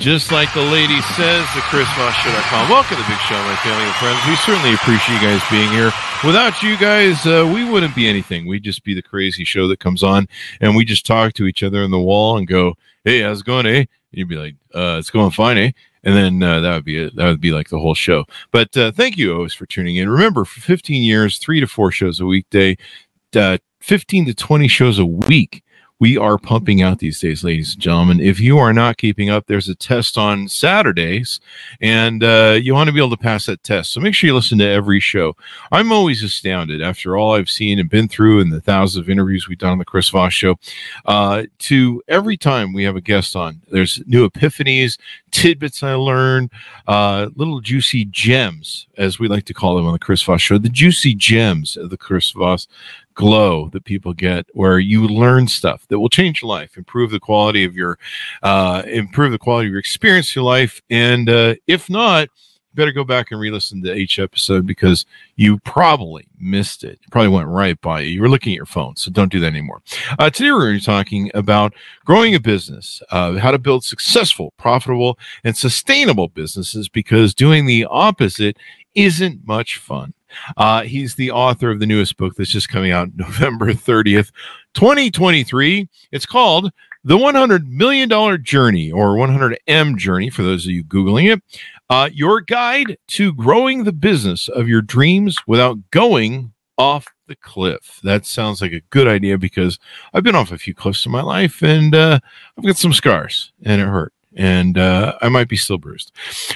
Just like the lady says, the chrisvossshow.com. Welcome to the big show, my family and friends. We certainly appreciate you guys being here. Without you guys, uh, we wouldn't be anything. We'd just be the crazy show that comes on, and we just talk to each other on the wall and go, "Hey, how's it going, eh?" You'd be like, uh, "It's going fine, eh?" And then uh, that would be it. That would be like the whole show. But uh, thank you always for tuning in. Remember, for 15 years, three to four shows a weekday, uh, 15 to 20 shows a week we are pumping out these days, ladies and gentlemen. If you are not keeping up, there's a test on Saturdays, and uh, you want to be able to pass that test. So make sure you listen to every show. I'm always astounded after all I've seen and been through and the thousands of interviews we've done on the Chris Voss Show. Uh, to every time we have a guest on, there's new epiphanies, tidbits I learned, uh, little juicy gems, as we like to call them on the Chris Voss Show, the juicy gems of the Chris Voss glow that people get where you learn stuff that will change your life improve the quality of your uh improve the quality of your experience your life and uh if not you better go back and re-listen to each episode because you probably missed it. It probably went right by you. You were looking at your phone so don't do that anymore. Uh, today we're to be talking about growing a business uh, how to build successful profitable and sustainable businesses because doing the opposite isn't much fun uh, he's the author of the newest book that's just coming out November 30th, 2023. It's called The $100 Million Journey or 100M Journey for those of you Googling it. Uh, your guide to growing the business of your dreams without going off the cliff. That sounds like a good idea because I've been off a few cliffs in my life and uh, I've got some scars and it hurt and uh, I might be still bruised.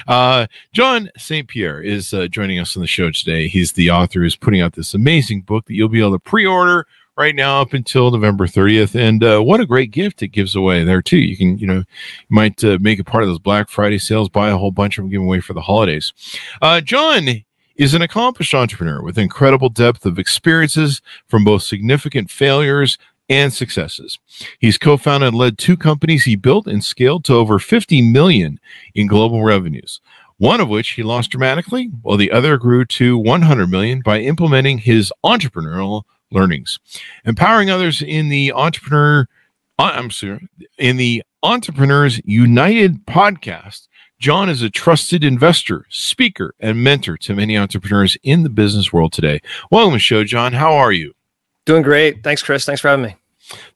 Uh, John St. Pierre is uh, joining us on the show today. He's the author who's putting out this amazing book that you'll be able to pre order right now up until November 30th. And uh, what a great gift it gives away there, too. You can, you know, you might uh, make a part of those Black Friday sales, buy a whole bunch of them, give away for the holidays. Uh, John is an accomplished entrepreneur with incredible depth of experiences from both significant failures and successes. He's co-founded and led two companies he built and scaled to over 50 million in global revenues. One of which he lost dramatically, while the other grew to 100 million by implementing his entrepreneurial learnings, empowering others in the entrepreneur. uh, I'm sorry, in the Entrepreneurs United podcast. John is a trusted investor, speaker, and mentor to many entrepreneurs in the business world today. Welcome to the show, John. How are you? Doing great. Thanks, Chris. Thanks for having me.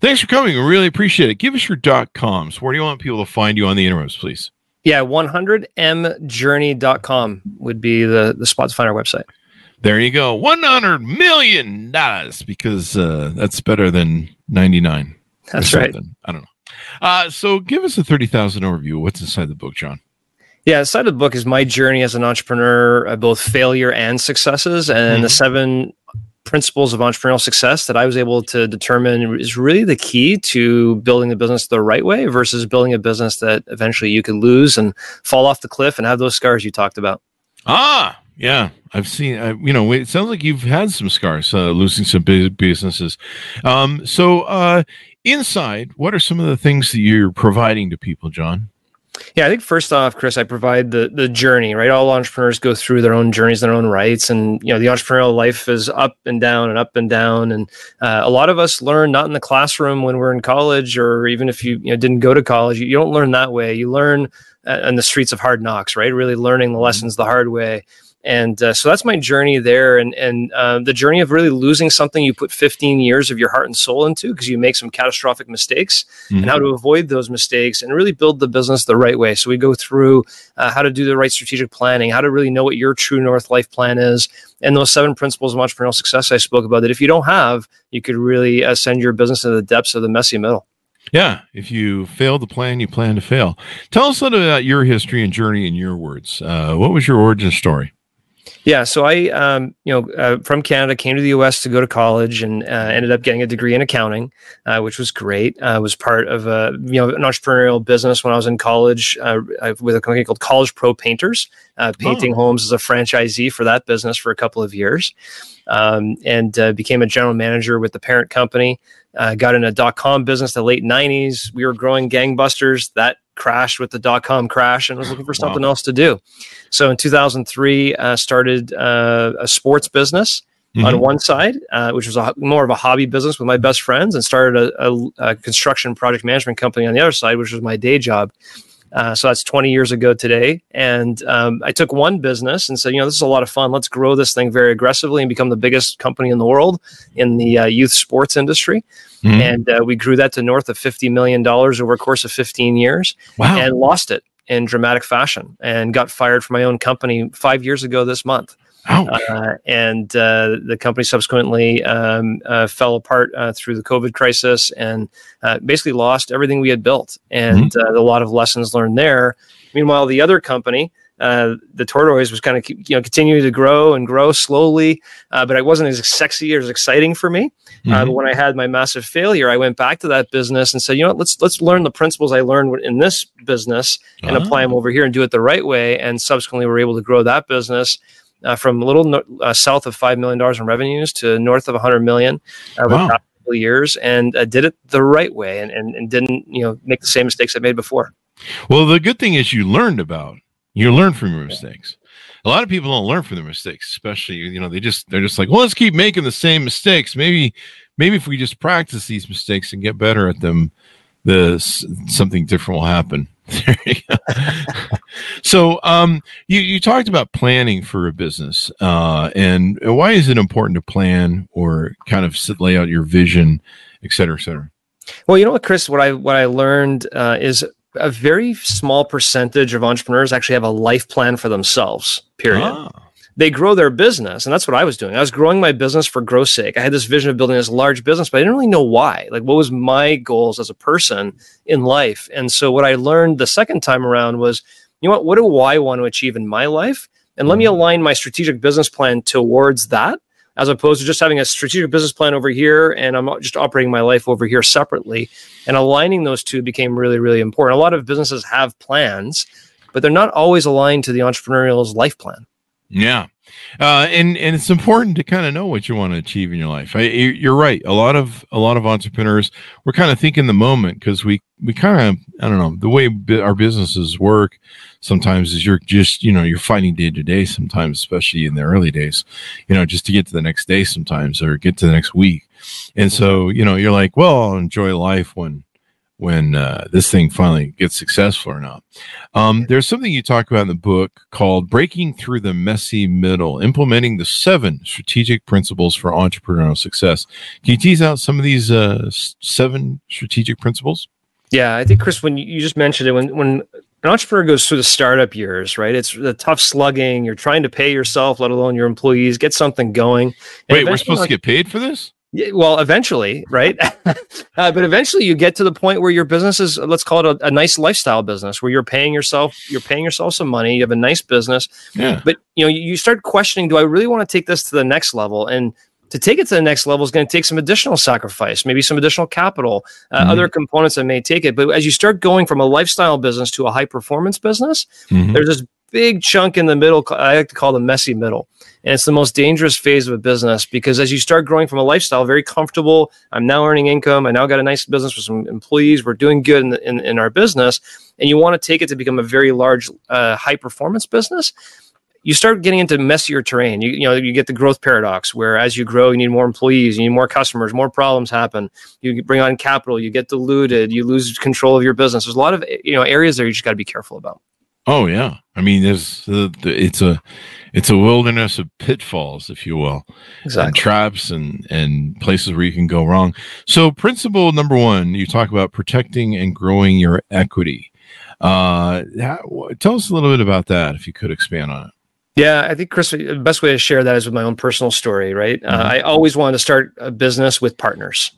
Thanks for coming. Really appreciate it. Give us your dot coms. Where do you want people to find you on the interwebs, please? Yeah, 100mjourney.com would be the, the spot to find our website. There you go. One hundred million dollars because uh, that's better than ninety nine. That's right. I don't know. Uh, so give us a thirty thousand overview. What's inside the book, John? Yeah, inside of the book is my journey as an entrepreneur, uh, both failure and successes, and the seven principles of entrepreneurial success that I was able to determine is really the key to building the business the right way versus building a business that eventually you could lose and fall off the cliff and have those scars you talked about. Ah, yeah, I've seen. You know, it sounds like you've had some scars, uh, losing some businesses. Um, so, uh, inside, what are some of the things that you're providing to people, John? Yeah, I think first off, Chris, I provide the the journey, right? All entrepreneurs go through their own journeys, their own rights, and you know the entrepreneurial life is up and down and up and down. And uh, a lot of us learn not in the classroom when we're in college, or even if you, you know, didn't go to college, you, you don't learn that way. You learn uh, in the streets of hard knocks, right? Really learning the lessons the hard way. And uh, so that's my journey there, and and uh, the journey of really losing something you put 15 years of your heart and soul into because you make some catastrophic mistakes, Mhm. and how to avoid those mistakes and really build the business the right way. So we go through uh, how to do the right strategic planning, how to really know what your true north life plan is, and those seven principles of entrepreneurial success I spoke about. That if you don't have, you could really uh, send your business to the depths of the messy middle. Yeah, if you fail to plan, you plan to fail. Tell us a little about your history and journey in your words. Uh, what was your origin story? Yeah, so I, um, you know, uh, from Canada, came to the U.S. to go to college, and uh, ended up getting a degree in accounting, uh, which was great. I was part of a, you know, an entrepreneurial business when I was in college uh, with a company called College Pro Painters, uh, painting oh. homes as a franchisee for that business for a couple of years, um, and uh, became a general manager with the parent company. got in a dot com business in the late '90s. We were growing gangbusters. That crashed with the dot com crash and was looking for something wow. else to do. So in 2003, uh, started uh, a sports business mm-hmm. on one side, uh, which was a, more of a hobby business with my best friends, and started a, a, a construction project management company on the other side, which was my day job. Uh, so that's 20 years ago today. And um, I took one business and said, you know, this is a lot of fun. Let's grow this thing very aggressively and become the biggest company in the world in the uh, youth sports industry. Mm-hmm. And uh, we grew that to north of $50 million over a course of 15 years wow. and lost it in dramatic fashion and got fired from my own company five years ago this month. Uh, and uh, the company subsequently um, uh, fell apart uh, through the COVID crisis and uh, basically lost everything we had built. And mm-hmm. Uh, a lot of lessons learned there. Meanwhile, the other company uh, the tortoise was kind of you know continuing to grow and grow slowly, uh, but it wasn't as sexy or as exciting for me. Mm-hmm. But when I had my massive failure, I went back to that business and said, you know what, let's let's learn the principles I learned in this business and apply them over here and do it the right way. And subsequently, we're able to grow that business. Uh, from a little no, uh, south of five million dollars in revenues to north of a hundred million over wow. couple years, and did it the right way, and, and and didn't you know make the same mistakes I made before. Well, the good thing is you learned about you learn from your mistakes. A lot of people don't learn from their mistakes, especially you know they just they're just like, well, let's keep making the same mistakes. Maybe maybe if we just practice these mistakes and get better at them, the something different will happen. So um, you you talked about planning for a business, uh, and why is it important to plan or kind of sit, lay out your vision, et cetera, et cetera? Well, you know what, Chris, what I what I learned uh, is a very small percentage of entrepreneurs actually have a life plan for themselves, period. Ah. They grow their business. And that's what I was doing. I was growing my business for growth sake. I had this vision of building this large business, but I didn't really know why. Like, what was my goals as a person in life? And so, what I learned the second time around was, you know what? What do I want to achieve in my life? And let me mm-hmm. align my strategic business plan towards that as opposed to just having a strategic business plan over here and I'm just operating my life over here separately. And aligning those two became really, really important. A lot of businesses have plans, but they're not always aligned to the entrepreneurial's life plan. Yeah. Uh, and and it's important to kind of know what you want to achieve in your life. I, you're right. A lot of a lot of entrepreneurs we're kind of thinking the moment because we we kind of I don't know the way our businesses work. Sometimes is you're just you know you're fighting day to day. Sometimes, especially in the early days, you know, just to get to the next day. Sometimes or get to the next week. And so you know you're like, well, I'll enjoy life when when uh, this thing finally gets successful or not. Um, there's something you talk about in the book called Breaking Through the Messy Middle, implementing the seven strategic principles for entrepreneurial success. Can you tease out some of these uh, seven strategic principles? Yeah, I think, Chris, when you just mentioned it, when, when an entrepreneur goes through the startup years, right? It's the tough slugging. You're trying to pay yourself, let alone your employees, get something going. Wait, we're supposed to get paid for this? Yeah, well, eventually, right? uh, but eventually, you get to the point where your business is, let's call it a, a, nice lifestyle business, where you're paying yourself, you're paying yourself some money. You have a nice business, yeah. But you know, you start questioning: Do I really want to take this to the next level? And to take it to the next level is going to take some additional sacrifice, maybe some additional capital, uh, mm-hmm. other components that may take it. But as you start going from a lifestyle business to a high performance business, mm-hmm. there's this big chunk in the middle. I like to call the messy middle. And it's the most dangerous phase of a business because as you start growing from a lifestyle, very comfortable, I'm now earning income. I now got a nice business with some employees. We're doing good in, in, in our business. And you want to take it to become a very large, uh, high performance business. You start getting into messier terrain. You, you know, you get the growth paradox where as you grow, you need more employees, you need more customers, more problems happen. You bring on capital, you get diluted, you lose control of your business. There's a lot of you know areas there you just got to be careful about. Oh yeah, I mean, there's uh, it's a it's a wilderness of pitfalls, if you will, exactly. and traps and and places where you can go wrong. So, principle number one, you talk about protecting and growing your equity. Uh, how, tell us a little bit about that, if you could expand on it. Yeah, I think Chris, the best way to share that is with my own personal story. Right, uh, mm-hmm. uh, I always wanted to start a business with partners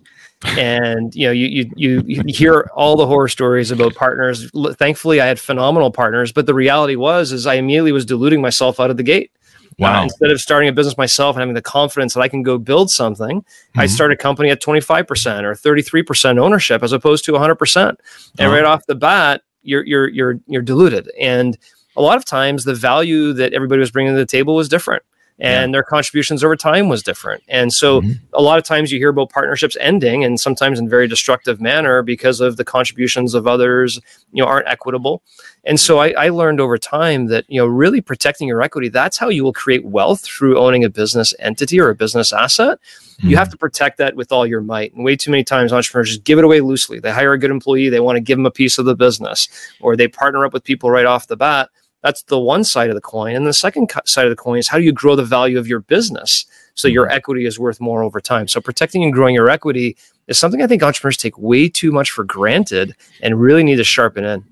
and you know you, you you hear all the horror stories about partners thankfully i had phenomenal partners but the reality was is i immediately was diluting myself out of the gate Wow. Uh, instead of starting a business myself and having the confidence that I can go build something, I Mhm. start a company at 25% or 33% ownership as opposed to 100%. And Oh. right off the bat, you're you're you're you're diluted. And a lot of times the value that everybody was bringing to the table was different and their contributions over time was different. And so Mhm. a lot of times you hear about partnerships ending and sometimes in very destructive manner because of the contributions of others, you know, aren't equitable. And so I, I learned over time that, you know, really protecting your equity, that's how you will create wealth through owning a business entity or a business asset. You have to protect that with all your might. And way too many times entrepreneurs just give it away loosely. They hire a good employee, they want to give them a piece of the business, or they partner up with people right off the bat. That's the one side of the coin. And the second co- side of the coin is how do you grow the value of your business so your mm-hmm. equity is worth more over time? So protecting and growing your equity is something I think entrepreneurs take way too much for granted and really need to sharpen in.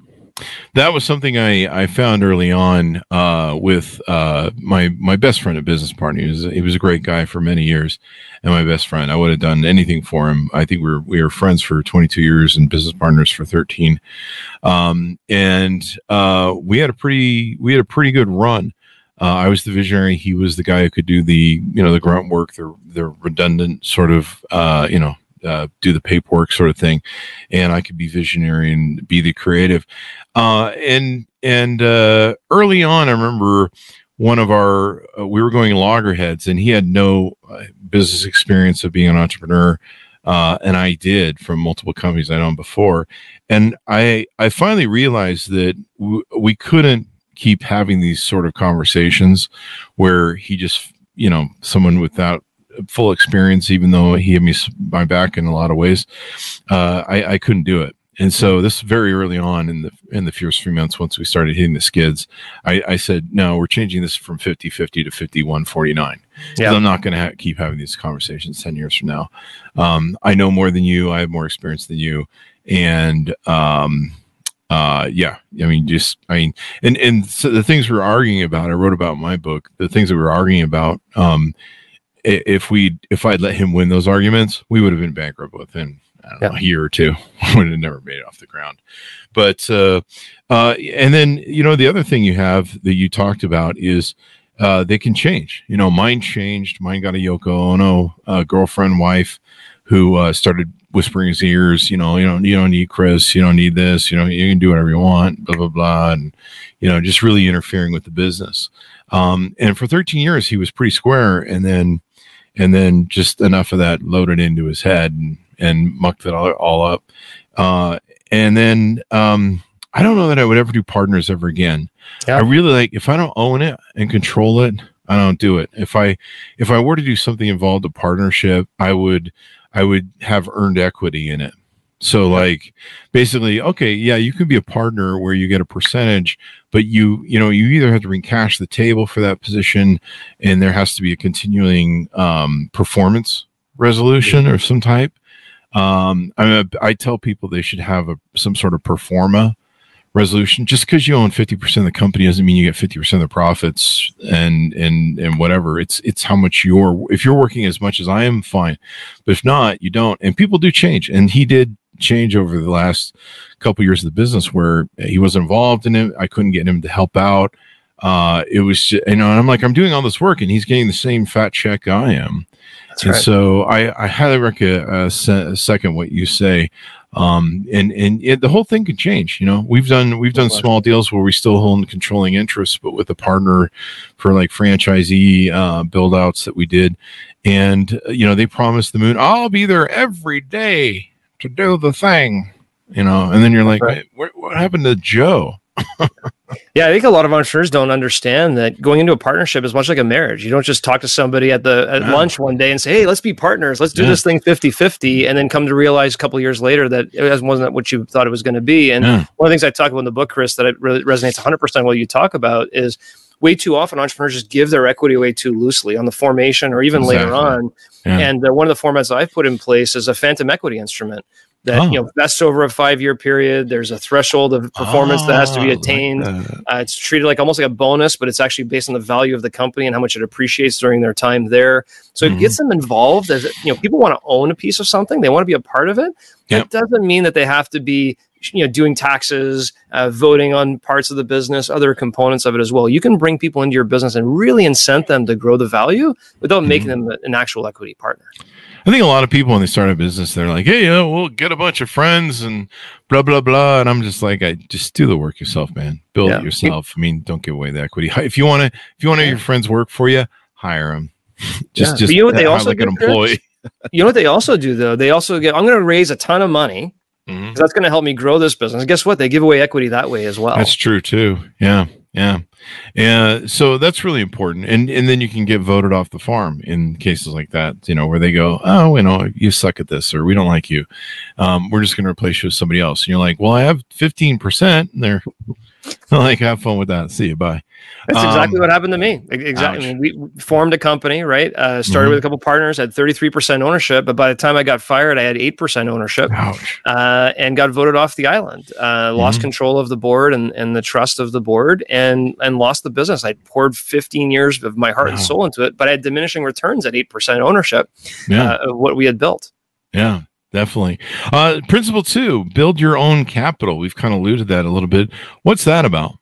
That was something I, I found early on uh, with uh, my my best friend, a business partner. He was he was a great guy for many years, and my best friend. I would have done anything for him. I think we were we were friends for 22 years and business partners for 13, um, and uh, we had a pretty we had a pretty good run. Uh, I was the visionary. He was the guy who could do the you know the grunt work, the the redundant sort of uh, you know uh, do the paperwork sort of thing, and I could be visionary and be the creative. Uh, and and uh, early on, I remember one of our uh, we were going loggerheads, and he had no uh, business experience of being an entrepreneur. Uh, and I did from multiple companies I'd owned before, and I I finally realized that w- we couldn't keep having these sort of conversations where he just you know someone without full experience, even though he had me my back in a lot of ways, uh, I, I couldn't do it. And so this very early on in the in the first few months, once we started hitting the skids, I, I said, no, we're changing this from 50 50 to 51 49. Yeah. I'm not going to ha- keep having these conversations 10 years from now. Um, I know more than you. I have more experience than you. And um, uh, yeah, I mean, just, I mean, and, and so the things we're arguing about, I wrote about in my book, the things that we are arguing about, um, if we if I'd let him win those arguments, we would have been bankrupt within don't know, a year or two. would have never made it off the ground. But uh, uh, and then you know the other thing you have that you talked about is uh, they can change. You know, mine changed. Mine got a Yoko Ono uh, girlfriend, wife, who uh, started whispering his ears. You know, you don't you don't need Chris. You don't need this. You know, you can do whatever you want. Blah blah blah, and you know, just really interfering with the business. Um, and for 13 years, he was pretty square, and then and then just enough of that loaded into his head and, and mucked it all, all up. Uh, and then um, I don't know that I would ever do partners ever again. Yeah. I really like if I don't own it and control it, I don't do it. If I if I were to do something involved a partnership, I would I would have earned equity in it. So like basically, okay, yeah, you can be a partner where you get a percentage, but you you know you either have to bring cash to the table for that position, and there has to be a continuing um, performance resolution or some type. Um, I mean, I tell people they should have a some sort of performa resolution. Just because you own fifty percent of the company doesn't mean you get fifty percent of the profits and and and whatever. It's it's how much you're. If you're working as much as I am, fine. But if not, you don't. And people do change, and he did change over the last couple years of the business where he was involved in it. I couldn't get him to help out. Uh, it was just, you know, and I'm like, I'm doing all this work, and he's getting the same fat check I am. That's and right. so I, I highly recommend uh, se- second what you say. Um, and and it, the whole thing could change. You know, we've done we've done small deals where we still hold controlling interests, but with a partner for like franchisee uh, build outs that we did, and uh, you know they promised the moon. I'll be there every day to do the thing. You know, and then you're like, Right. What, what happened to Joe? Yeah, I think a lot of entrepreneurs don't understand that going into a partnership is much like a marriage. You don't just talk to somebody at the at lunch one day and say, "Hey, let's be partners. Let's do Yeah. this thing 50-50," and then come to realize a couple of years later that it wasn't what you thought it was going to be. And Yeah. one of the things I talk about in the book, Chris, that it really resonates 100% what you talk about is way too often entrepreneurs just give their equity away too loosely on the formation or even later on. Yeah. And uh, one of the formats I've put in place is a phantom equity instrument that Oh. you know vests over a five year period. There's a threshold of performance that has to be like attained. Uh, it's treated like almost like a bonus, but it's actually based on the value of the company and how much it appreciates during their time there. So Mhm. it gets them involved. As you know, people want to own a piece of something; they want to be a part of it. Yep. That doesn't mean that they have to be you know doing taxes uh, voting on parts of the business other components of it as well you can bring people into your business and really incent them to grow the value without mm-hmm. making them an actual equity partner I think a lot of people when they start a business, they're like, "Hey, you know, we'll get a bunch of friends and blah blah blah," and I'm just like, "I just do the work yourself, man. Build yeah. it yourself. I mean, don't give away the equity. If you want to, if you want to yeah. your friends work for you, hire them. just, yeah. just you know what they also like an employee. you know what they also do though? They also get. I'm going to raise a ton of money. Mm-hmm. That's going to help me grow this business. Guess what? They give away equity that way as well. That's true too. Yeah. Yeah. And so that's really important. And and then you can get voted off the farm in cases like that, you know, where they go, Oh, you know, you suck at this or we don't like you. Um, we're just gonna replace you with somebody else. And you're like, Well, I have fifteen percent and they're like, have fun with that. See you. Bye. That's um, exactly what happened to me. Exactly. I mean, we formed a company, right? Uh, started mm-hmm. with a couple partners, had 33% ownership, but by the time I got fired, I had 8% ownership uh, and got voted off the island. Uh, mm-hmm. Lost control of the board and, and the trust of the board and, and lost the business. I poured 15 years of my heart wow. and soul into it, but I had diminishing returns at 8% ownership yeah. Uh, of what we had built. Yeah. Definitely. Uh, principle two, build your own capital. We've kind of alluded that a little bit. What's that about?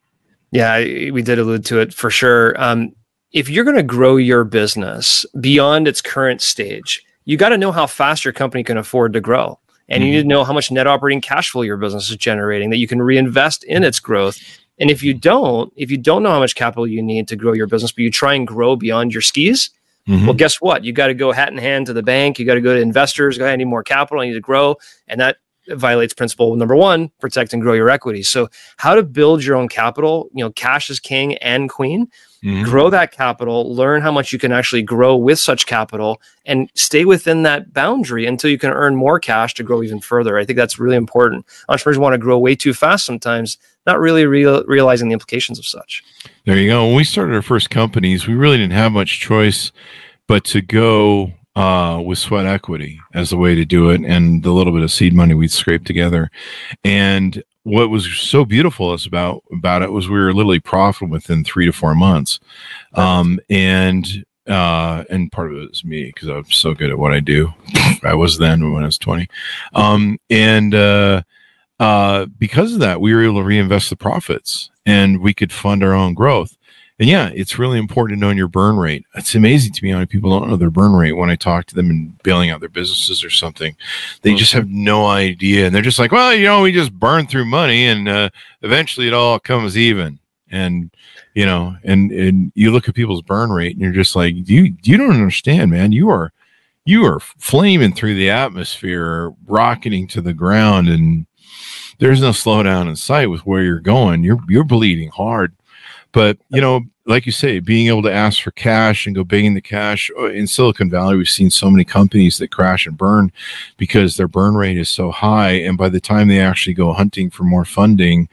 Yeah, we did allude to it for sure. Um, if you're going to grow your business beyond its current stage, you got to know how fast your company can afford to grow. And mm-hmm. you need to know how much net operating cash flow your business is generating that you can reinvest in its growth. And if you don't, if you don't know how much capital you need to grow your business, but you try and grow beyond your skis, Mm-hmm. Well, guess what? You got to go hat in hand to the bank. You got to go to investors. I need more capital. I need to grow, and that violates principle number one: protect and grow your equity. So, how to build your own capital? You know, cash is king and queen. Mm-hmm. Grow that capital. Learn how much you can actually grow with such capital, and stay within that boundary until you can earn more cash to grow even further. I think that's really important. Entrepreneurs want to grow way too fast sometimes, not really real, realizing the implications of such. There you go. When we started our first companies, we really didn't have much choice but to go uh, with sweat equity as the way to do it and the little bit of seed money we'd scraped together. And what was so beautiful us about about it was we were literally profitable within three to four months. Um, and uh, and part of it is me because I'm so good at what I do. I was then when I was 20. Um, and uh, uh, because of that, we were able to reinvest the profits and we could fund our own growth. And yeah, it's really important to know your burn rate. It's amazing to me how many people don't know their burn rate when I talk to them and bailing out their businesses or something. They mm-hmm. just have no idea. And they're just like, well, you know, we just burn through money and uh, eventually it all comes even. And, you know, and, and you look at people's burn rate and you're just like, you, you don't understand, man. You are, you are flaming through the atmosphere, rocketing to the ground and, there's no slowdown in sight with where you're going. You're you're bleeding hard. But you know, like you say, being able to ask for cash and go begging the cash uh, in Silicon Valley, we've seen so many companies that crash and burn because their burn rate is so high, and by the time they actually go hunting for more funding,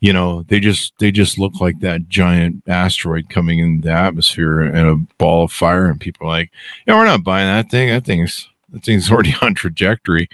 you know, they just they just look like that giant asteroid coming in the atmosphere and a ball of fire, and people are like, yeah, we're not buying that thing. That thing's that thing's already on trajectory.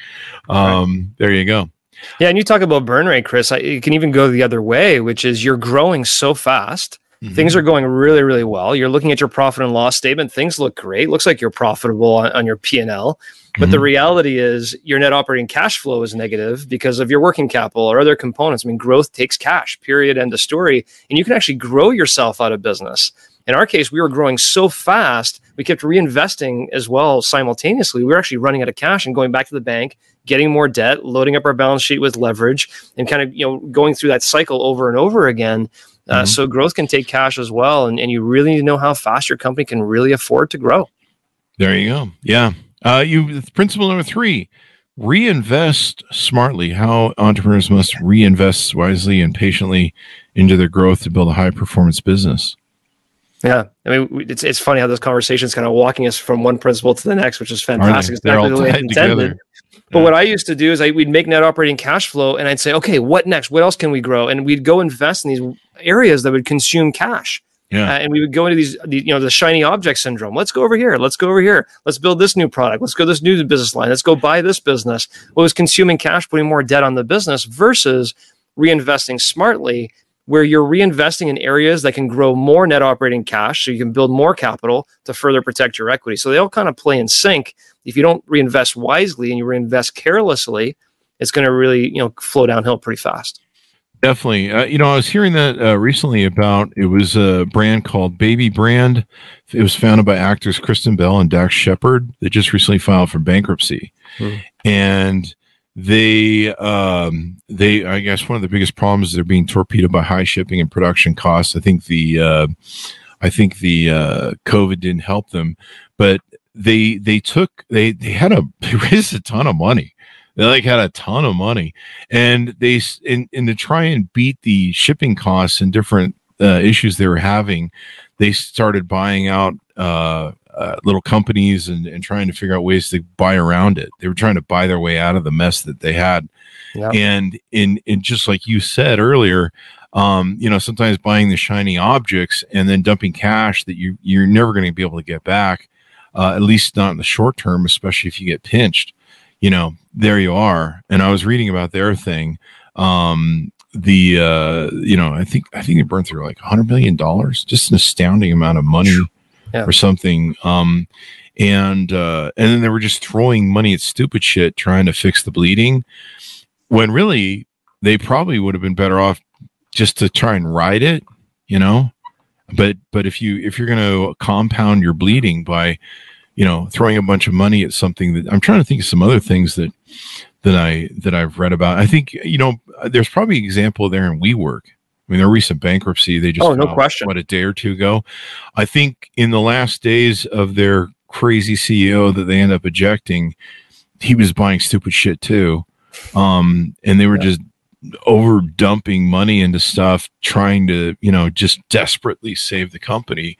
Um. There you go. Yeah, and you talk about burn rate, Chris. I, it can even go the other way, which is you're growing so fast. Mm-hmm. Things are going really, really well. You're looking at your profit and loss statement. Things look great. Looks like you're profitable on, on your P and L. But mm-hmm. the reality is your net operating cash flow is negative because of your working capital or other components. I mean, growth takes cash. Period. End of story. And you can actually grow yourself out of business. In our case, we were growing so fast, we kept reinvesting as well simultaneously. We were actually running out of cash and going back to the bank, getting more debt, loading up our balance sheet with leverage, and kind of you know going through that cycle over and over again. Uh, mm-hmm. So growth can take cash as well, and, and you really need to know how fast your company can really afford to grow. There you go. Yeah. Uh, you principle number three: reinvest smartly. How entrepreneurs must reinvest wisely and patiently into their growth to build a high performance business. Yeah, I mean, it's it's funny how those conversations kind of walking us from one principle to the next, which is fantastic. Exactly the way intended. But yeah. what I used to do is I we'd make net operating cash flow, and I'd say, okay, what next? What else can we grow? And we'd go invest in these areas that would consume cash. Yeah. Uh, and we would go into these, you know, the shiny object syndrome. Let's go over here. Let's go over here. Let's build this new product. Let's go this new business line. Let's go buy this business. What was consuming cash, putting more debt on the business versus reinvesting smartly where you're reinvesting in areas that can grow more net operating cash so you can build more capital to further protect your equity. So they all kind of play in sync. If you don't reinvest wisely and you reinvest carelessly, it's going to really you know flow downhill pretty fast. Definitely. Uh, you know, I was hearing that uh, recently about it was a brand called Baby Brand. It was founded by actors Kristen Bell and Dax Shepard. They just recently filed for bankruptcy. Hmm. And they um they i guess one of the biggest problems is they're being torpedoed by high shipping and production costs. I think the uh i think the uh covid didn't help them but they they took they they had a they raised a ton of money. They like had a ton of money. And they in, in to try and beat the shipping costs and different uh, issues they were having they started buying out uh, uh, little companies and, and trying to figure out ways to buy around it they were trying to buy their way out of the mess that they had and in in just like you said earlier um, you know sometimes buying the shiny objects and then dumping cash that you you're never going to be able to get back uh, at least not in the short term especially if you get pinched you know, there you are. And I was reading about their thing. Um, the uh, you know, I think I think they burned through like a hundred million dollars, just an astounding amount of money yeah. or something. Um, and uh, and then they were just throwing money at stupid shit trying to fix the bleeding, when really they probably would have been better off just to try and ride it, you know. But but if you if you're going to compound your bleeding by you know, throwing a bunch of money at something that I'm trying to think of some other things that that I that I've read about. I think you know, there's probably an example there in WeWork. I mean, their recent bankruptcy, they just oh no question, what a day or two ago. I think in the last days of their crazy CEO that they end up ejecting, he was buying stupid shit too, um, and they were yeah. just over dumping money into stuff trying to you know just desperately save the company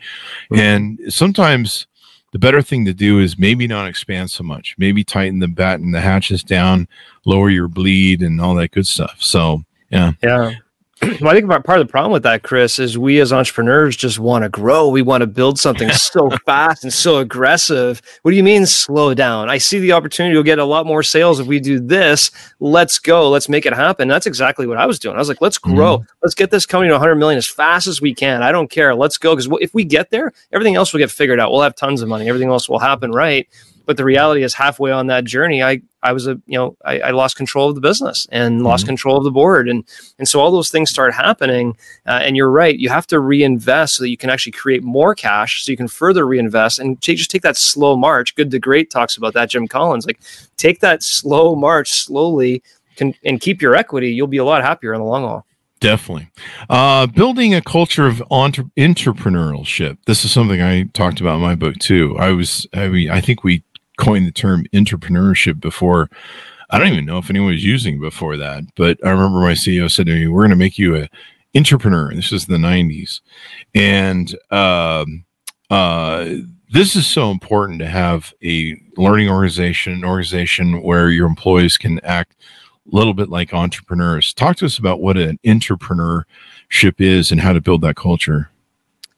mm-hmm. and sometimes the better thing to do is maybe not expand so much. Maybe tighten the batten the hatches down, lower your bleed, and all that good stuff. So yeah, yeah. Well, I think part of the problem with that, Chris, is we as entrepreneurs just want to grow. We want to build something so fast and so aggressive. What do you mean slow down? I see the opportunity to get a lot more sales if we do this. Let's go. Let's make it happen. That's exactly what I was doing. I was like, let's grow. Mm-hmm. Let's get this company to 100 million as fast as we can. I don't care. Let's go. Because if we get there, everything else will get figured out. We'll have tons of money. Everything else will happen right. But the reality is, halfway on that journey, I I was a you know I, I lost control of the business and mm-hmm. lost control of the board, and and so all those things start happening. Uh, and you're right, you have to reinvest so that you can actually create more cash, so you can further reinvest and take, just take that slow march. Good to Great talks about that. Jim Collins, like take that slow march slowly, can, and keep your equity. You'll be a lot happier in the long haul. Definitely. Uh, building a culture of entre- intrapreneurship. This is something I talked about in my book too. I was, I mean, I think we coined the term intrapreneurship before. I don't even know if anyone was using before that, but I remember my CEO said to me, "We're going to make you a intrapreneur." This is the '90s, and um, uh, this is so important to have a learning organization, an organization where your employees can act a little bit like entrepreneurs. Talk to us about what an intrapreneurship is and how to build that culture.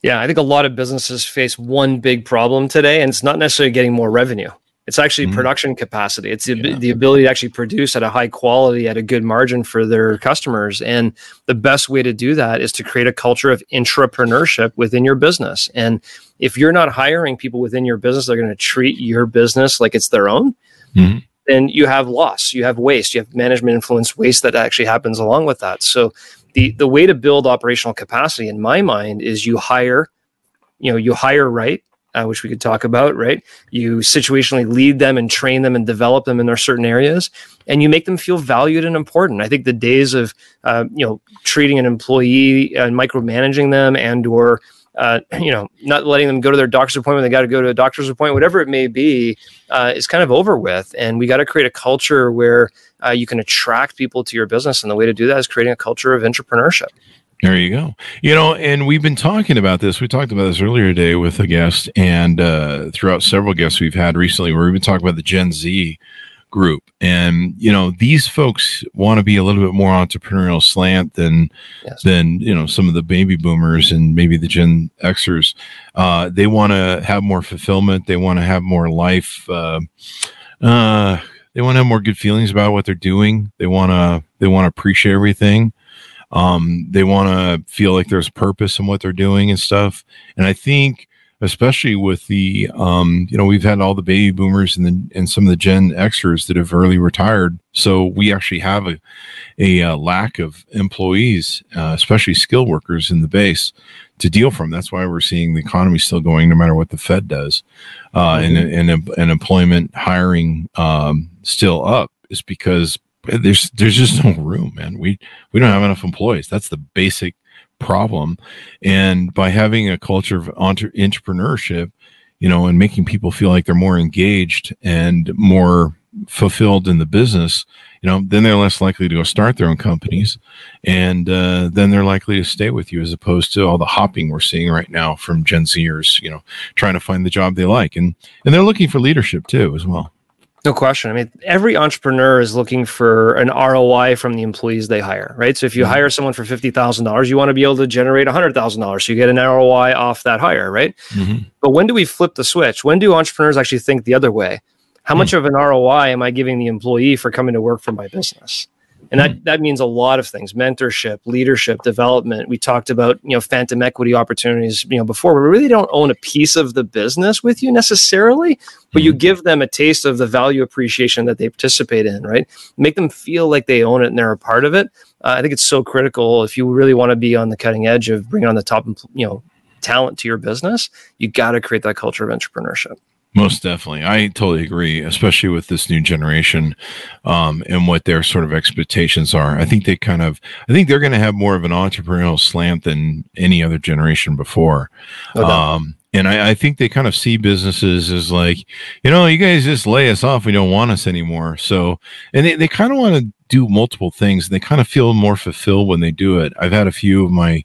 Yeah, I think a lot of businesses face one big problem today, and it's not necessarily getting more revenue. It's actually mm-hmm. production capacity. It's the, yeah. the ability to actually produce at a high quality at a good margin for their customers. And the best way to do that is to create a culture of intrapreneurship within your business. And if you're not hiring people within your business, they're going to treat your business like it's their own. Mm-hmm. Then you have loss, you have waste, you have management influence waste that actually happens along with that. So the the way to build operational capacity, in my mind, is you hire, you know, you hire right, uh, which we could talk about, right? You situationally lead them and train them and develop them in their certain areas, and you make them feel valued and important. I think the days of uh, you know treating an employee and micromanaging them and or uh, you know, not letting them go to their doctor's appointment, they got to go to a doctor's appointment, whatever it may be, uh, is kind of over with. And we got to create a culture where uh, you can attract people to your business. And the way to do that is creating a culture of intrapreneurship. There you go. You know, and we've been talking about this. We talked about this earlier today with a guest, and uh, throughout several guests we've had recently, where we've been talking about the Gen Z group. And you know, these folks want to be a little bit more entrepreneurial slant than yes. than you know some of the baby boomers and maybe the Gen Xers. Uh, they want to have more fulfillment. They want to have more life. Uh, uh, they want to have more good feelings about what they're doing. They want to they want to appreciate everything. Um, they want to feel like there's purpose in what they're doing and stuff. And I think, especially with the, um, you know, we've had all the baby boomers and the, and some of the Gen Xers that have early retired. So we actually have a, a, uh, lack of employees, uh, especially skilled workers in the base to deal from. That's why we're seeing the economy still going, no matter what the Fed does, uh, mm-hmm. and, and, and employment hiring um, still up is because there's there's just no room, man. We we don't have enough employees. That's the basic problem. And by having a culture of entre- intrapreneurship, you know, and making people feel like they're more engaged and more fulfilled in the business, you know, then they're less likely to go start their own companies, and uh, then they're likely to stay with you as opposed to all the hopping we're seeing right now from Gen Zers, you know, trying to find the job they like, and and they're looking for leadership too as well. No question. I mean, every entrepreneur is looking for an ROI from the employees they hire, right? So if you mm-hmm. hire someone for fifty thousand dollars, you want to be able to generate hundred thousand dollars, so you get an ROI off that hire, right? Mm-hmm. But when do we flip the switch? When do entrepreneurs actually think the other way? How mm-hmm. much of an ROI am I giving the employee for coming to work for my business? And that, hmm. that means a lot of things mentorship leadership development we talked about you know phantom equity opportunities you know before we really don't own a piece of the business with you necessarily but you hmm. give them a taste of the value appreciation that they participate in right make them feel like they own it and they're a part of it uh, i think it's so critical if you really want to be on the cutting edge of bringing on the top you know talent to your business you got to create that culture of intrapreneurship most definitely. I totally agree, especially with this new generation um, and what their sort of expectations are. I think they kind of, I think they're going to have more of an entrepreneurial slant than any other generation before. Okay. Um, and I, I, think they kind of see businesses as like, you know, you guys just lay us off. We don't want us anymore. So, and they, they kind of want to do multiple things. And they kind of feel more fulfilled when they do it. I've had a few of my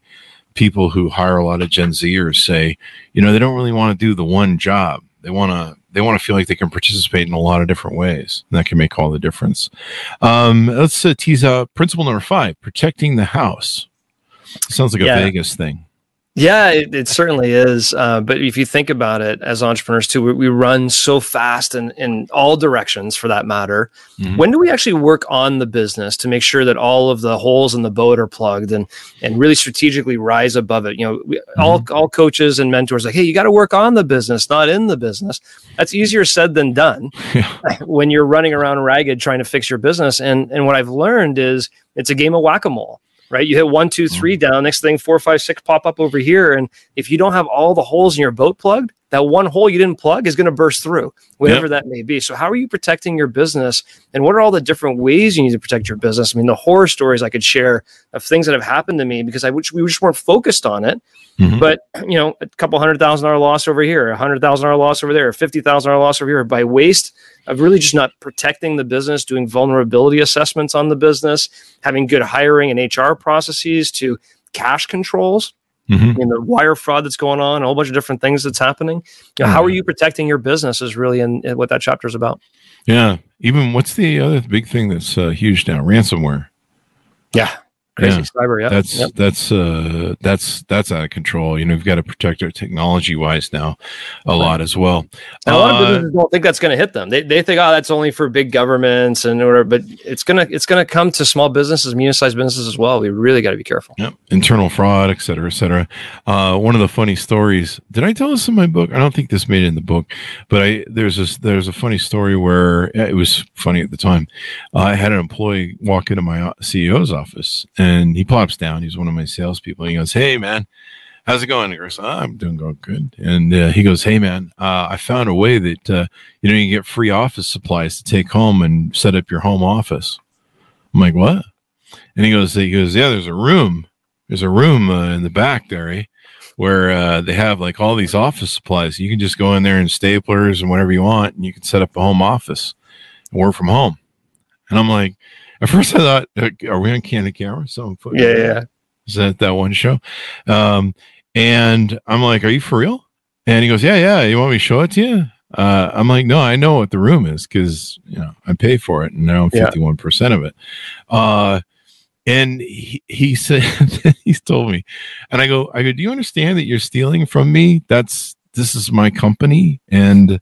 people who hire a lot of Gen Zers say, you know, they don't really want to do the one job they want to they want to feel like they can participate in a lot of different ways. And that can make all the difference. Um, let's uh, tease out principle number five: protecting the house. Sounds like yeah. a Vegas thing. Yeah, it, it certainly is. Uh, but if you think about it, as entrepreneurs too, we, we run so fast in, in all directions for that matter. Mm-hmm. When do we actually work on the business to make sure that all of the holes in the boat are plugged and and really strategically rise above it? You know, we, mm-hmm. all all coaches and mentors like, hey, you got to work on the business, not in the business. That's easier said than done when you're running around ragged trying to fix your business. And and what I've learned is it's a game of whack a mole right? You hit one, two, three mm-hmm. down. Next thing, four, five, six pop up over here. And if you don't have all the holes in your boat plugged, that one hole you didn't plug is going to burst through, whatever yep. that may be. So, how are you protecting your business? And what are all the different ways you need to protect your business? I mean, the horror stories I could share of things that have happened to me because I wish we just weren't focused on it. Mm-hmm. But you know, a couple hundred thousand dollar loss over here, a hundred thousand dollar loss over there, a fifty thousand dollar loss over here by waste of really just not protecting the business, doing vulnerability assessments on the business, having good hiring and HR processes to cash controls. Mm-hmm. the wire fraud that's going on, a whole bunch of different things that's happening. You know, How are you protecting your business is really in, in, what that chapter is about. Yeah. Even what's the other big thing that's uh, huge now? Ransomware. Yeah. Crazy yeah. cyber, yeah. That's yep. that's uh that's that's out of control. You know, we've got to protect our technology wise now a right. lot as well. a lot of uh, businesses don't think that's going to hit them. They, they think, oh, that's only for big governments and whatever. But it's gonna it's gonna come to small businesses, medium sized businesses as well. We really got to be careful. Yep. Internal fraud, et cetera, et cetera. Uh, one of the funny stories. Did I tell this in my book? I don't think this made it in the book, but I there's this there's a funny story where it was funny at the time. Uh, I had an employee walk into my uh, CEO's office and he plops down. He's one of my salespeople. He goes, "Hey, man." How's it going? He goes, oh, I'm doing good. And uh, he goes, Hey, man, uh, I found a way that, uh, you know, you get free office supplies to take home and set up your home office. I'm like, What? And he goes, He goes, Yeah, there's a room. There's a room uh, in the back there, where uh, they have like all these office supplies. You can just go in there and staplers and whatever you want, and you can set up a home office and work from home. And I'm like, at first, I thought, uh, "Are we on Candid Camera?" So, yeah, yeah. Is that that one show? Um, and I'm like, "Are you for real?" And he goes, "Yeah, yeah. You want me to show it to you?" Uh, I'm like, "No, I know what the room is because you know I pay for it, and I own 51 yeah. percent of it." Uh, and he, he said, he's told me, and I go, I go, "Do you understand that you're stealing from me? That's this is my company, and."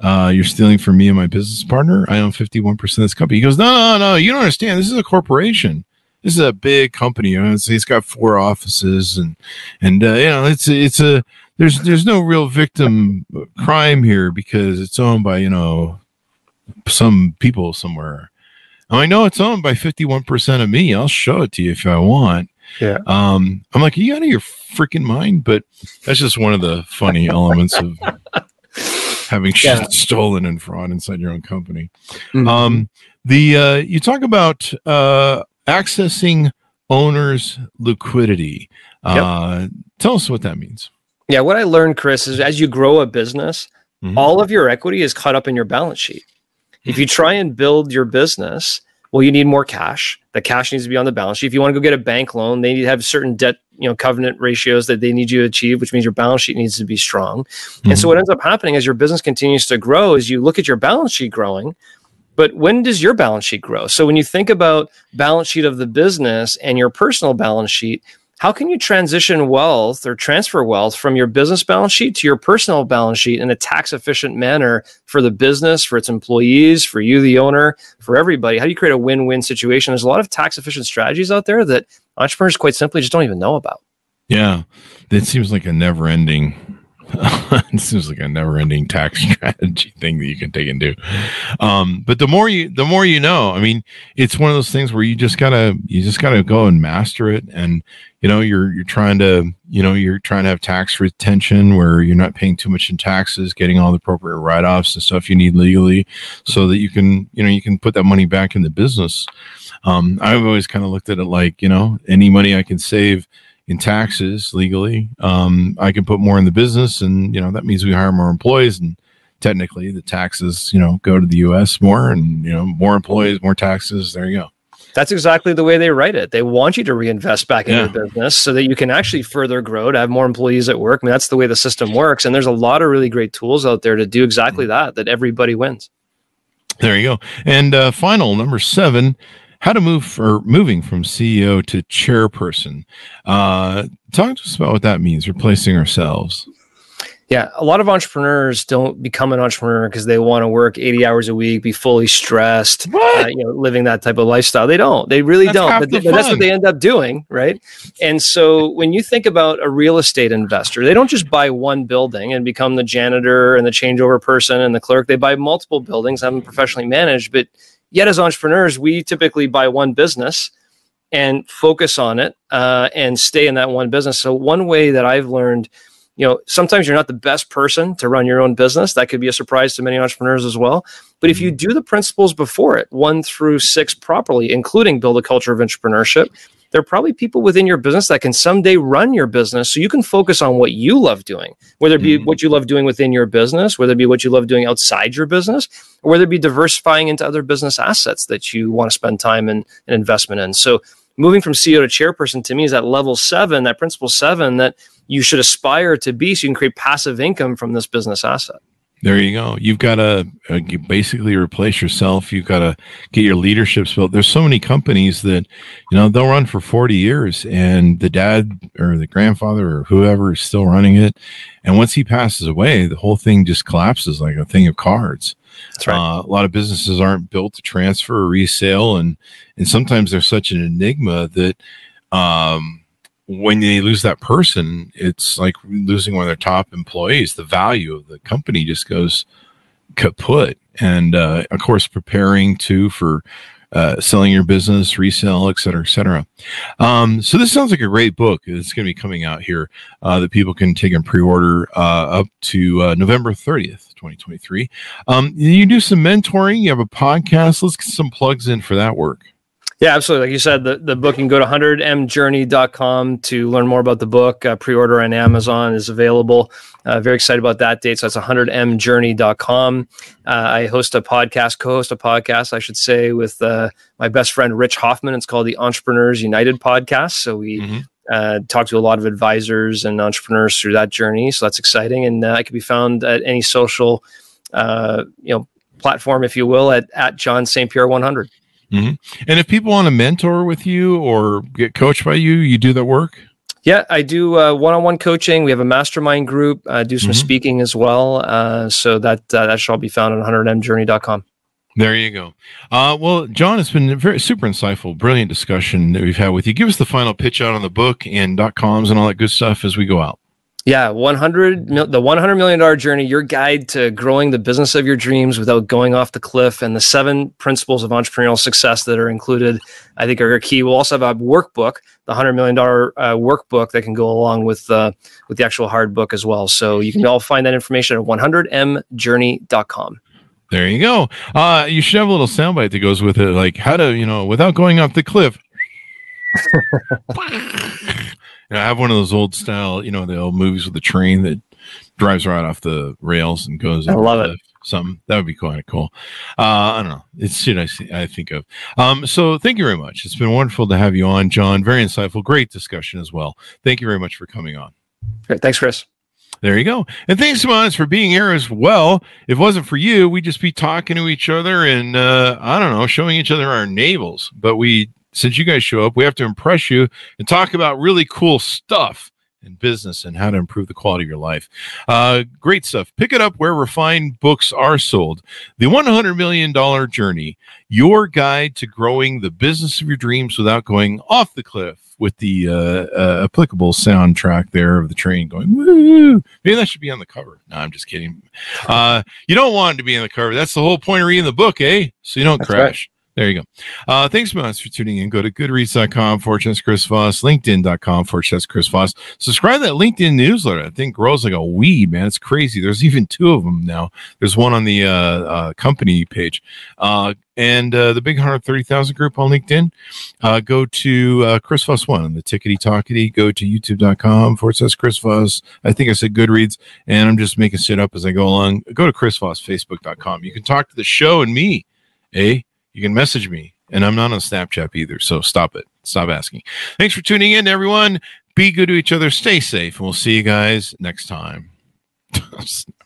Uh, you're stealing from me and my business partner. I own 51% of this company. He goes, no, no, no, you don't understand. This is a corporation. This is a big company. You know, it's, it's got four offices and, and, uh, you know, it's, it's a, there's, there's no real victim crime here because it's owned by, you know, some people somewhere. I know it's owned by 51% of me. I'll show it to you if I want. Yeah. Um, I'm like, are you out of your freaking mind? But that's just one of the funny elements of having shit Yeah. stolen and fraud inside your own company. Mhm. Um, the uh, you talk about uh, accessing owners' liquidity. Uh, Tell us what that means. Yeah, what I learned, Chris, is as you grow a business, Mhm. all of your equity is caught up in your balance sheet. If you try and build your business, well, you need more cash. The cash needs to be on the balance sheet. If you want to go get a bank loan, they need to have certain debt, you know, covenant ratios that they need you to achieve, which means your balance sheet needs to be strong. And so hmm. what ends up happening as your business continues to grow is you look at your balance sheet growing, but when does your balance sheet grow? So when you think about balance sheet of the business and your personal balance sheet, how can you transition wealth or transfer wealth from your business balance sheet to your personal balance sheet in a tax efficient manner for the business, for its employees, for you, the owner, for everybody? How do you create a win win situation? There's a lot of tax efficient strategies out there that entrepreneurs quite simply just don't even know about. Yeah, it seems like a never-ending. it seems like a never-ending tax strategy thing that you can take and do. Um, but the more you, the more you know. I mean, it's one of those things where you just gotta, you just gotta go and master it. And you know, you're you're trying to, you know, you're trying to have tax retention where you're not paying too much in taxes, getting all the appropriate write-offs and stuff you need legally, so that you can, you know, you can put that money back in the business. Um, I've always kind of looked at it like, you know, any money I can save in taxes legally. Um, I can put more in the business, and you know that means we hire more employees, and technically the taxes, you know, go to the U.S. more, and you know more employees, more taxes. There you go. That's exactly the way they write it. They want you to reinvest back in Yeah. your business so that you can actually further grow, to have more employees at work. I mean, that's the way the system works. And there's a lot of really great tools out there to do exactly that, that everybody wins. There you go. And uh, final number seven. How to move or moving from CEO to chairperson. Uh, talk to us about what that means. Replacing ourselves. Yeah, a lot of entrepreneurs don't become an entrepreneur because they want to work 80 hours a week, be fully stressed, uh, you know, living that type of lifestyle. They don't. They really That's don't. But, but that's what they end up doing, right? And so when you think about a real estate investor, they don't just buy one building and become the janitor and the changeover person and the clerk. They buy multiple buildings, have them professionally managed. But yet, as entrepreneurs, we typically buy one business and focus on it uh, and stay in that one business. So one way that I've learned you know sometimes you're not the best person to run your own business. That could be a surprise to many entrepreneurs as well. But if you do the principles before it one through six properly including build a culture of entrepreneurship there are probably people within your business that can someday run your business so you can focus on what you love doing whether it be Mhm. what you love doing within your business whether it be what you love doing outside your business or whether it be diversifying into other business assets that you want to spend time and, and investment in so moving from ceo to chairperson to me is that level seven that principle seven that you should aspire to be so you can create passive income from this business asset. There you go. You've got to uh, you basically replace yourself. You've got to get your leaderships built. There's so many companies that, you know, they'll run for 40 years and the dad or the grandfather or whoever is still running it. And once he passes away, the whole thing just collapses like a thing of cards. That's right. Uh, a lot of businesses aren't built to transfer or resale, and and sometimes they're such an enigma that um, when they lose that person, it's like losing one of their top employees. The value of the company just goes kaput. And uh, of course, preparing too for uh, selling your business, resale, et cetera, et cetera. Um, so this sounds like a great book. It's going to be coming out here uh, that people can take and pre-order uh, up to uh, November 30th, 2023. Um, you do some mentoring. You have a podcast. Let's get some plugs in for that work. Yeah, absolutely. Like you said, the, the book, you can go to 100mjourney.com to learn more about the book. Uh, Pre order on Amazon is available. Uh, very excited about that date. So that's 100mjourney.com. Uh, I host a podcast, co host a podcast, I should say, with uh, my best friend, Rich Hoffman. It's called the Entrepreneurs United podcast. So we Mhm. uh, talk to a lot of advisors and entrepreneurs through that journey. So that's exciting. And uh, I can be found at any social, uh, you know, platform, if you will, at, at John St. Pierre 100. And if people want to mentor with you or get coached by you, you do that work. Yeah, I do uh, one-on-one coaching. We have a mastermind group. I do some Mhm. speaking as well. Uh, so that uh, that shall be found on 100mjourney.com. There you go. Uh, well, John, it's been a very super insightful, brilliant discussion that we've had with you. Give us the final pitch out on the book and dot coms and all that good stuff as we go out. Yeah, 100 the 100 million dollar journey, your guide to growing the business of your dreams without going off the cliff and the seven principles of entrepreneurial success that are included, I think are key. We'll also have a workbook, the 100 million dollar uh, workbook that can go along with uh, with the actual hard book as well. So you can all find that information at 100mjourney.com. There you go. Uh, you should have a little soundbite that goes with it, like how to, you know, without going off the cliff. You know, I have one of those old style, you know, the old movies with the train that drives right off the rails and goes. I love it. Something that would be kind of cool. Uh, I don't know. It's shit I see, I think of. Um, so thank you very much. It's been wonderful to have you on, John. Very insightful, great discussion as well. Thank you very much for coming on. Great. Thanks, Chris. There you go. And thanks to us for being here as well. If it wasn't for you, we'd just be talking to each other and uh, I don't know, showing each other our navels. But we since you guys show up, we have to impress you and talk about really cool stuff in business and how to improve the quality of your life. Uh, great stuff. Pick it up where refined books are sold. The $100 million journey, your guide to growing the business of your dreams without going off the cliff with the uh, uh, applicable soundtrack there of the train going woo. Maybe that should be on the cover. No, I'm just kidding. Uh, you don't want it to be on the cover. That's the whole point of reading the book, eh? So you don't That's crash. Right. There you go. Uh, thanks so much for tuning in. Go to goodreads.com slash Chris Voss, LinkedIn.com slash Chris Voss. Subscribe to that LinkedIn newsletter. I think grows like a weed, man. It's crazy. There's even two of them now. There's one on the uh, uh, company page. Uh, and uh, the big 130,000 group on LinkedIn. Uh, go to Chris Voss one, the tickety talkety. Go to youtube.com slash Chris Voss. I think I said Goodreads, and I'm just making shit up as I go along. Go to Chris Voss, Facebook.com. You can talk to the show and me, eh? You can message me, and I'm not on Snapchat either. So stop it. Stop asking. Thanks for tuning in, everyone. Be good to each other. Stay safe, and we'll see you guys next time.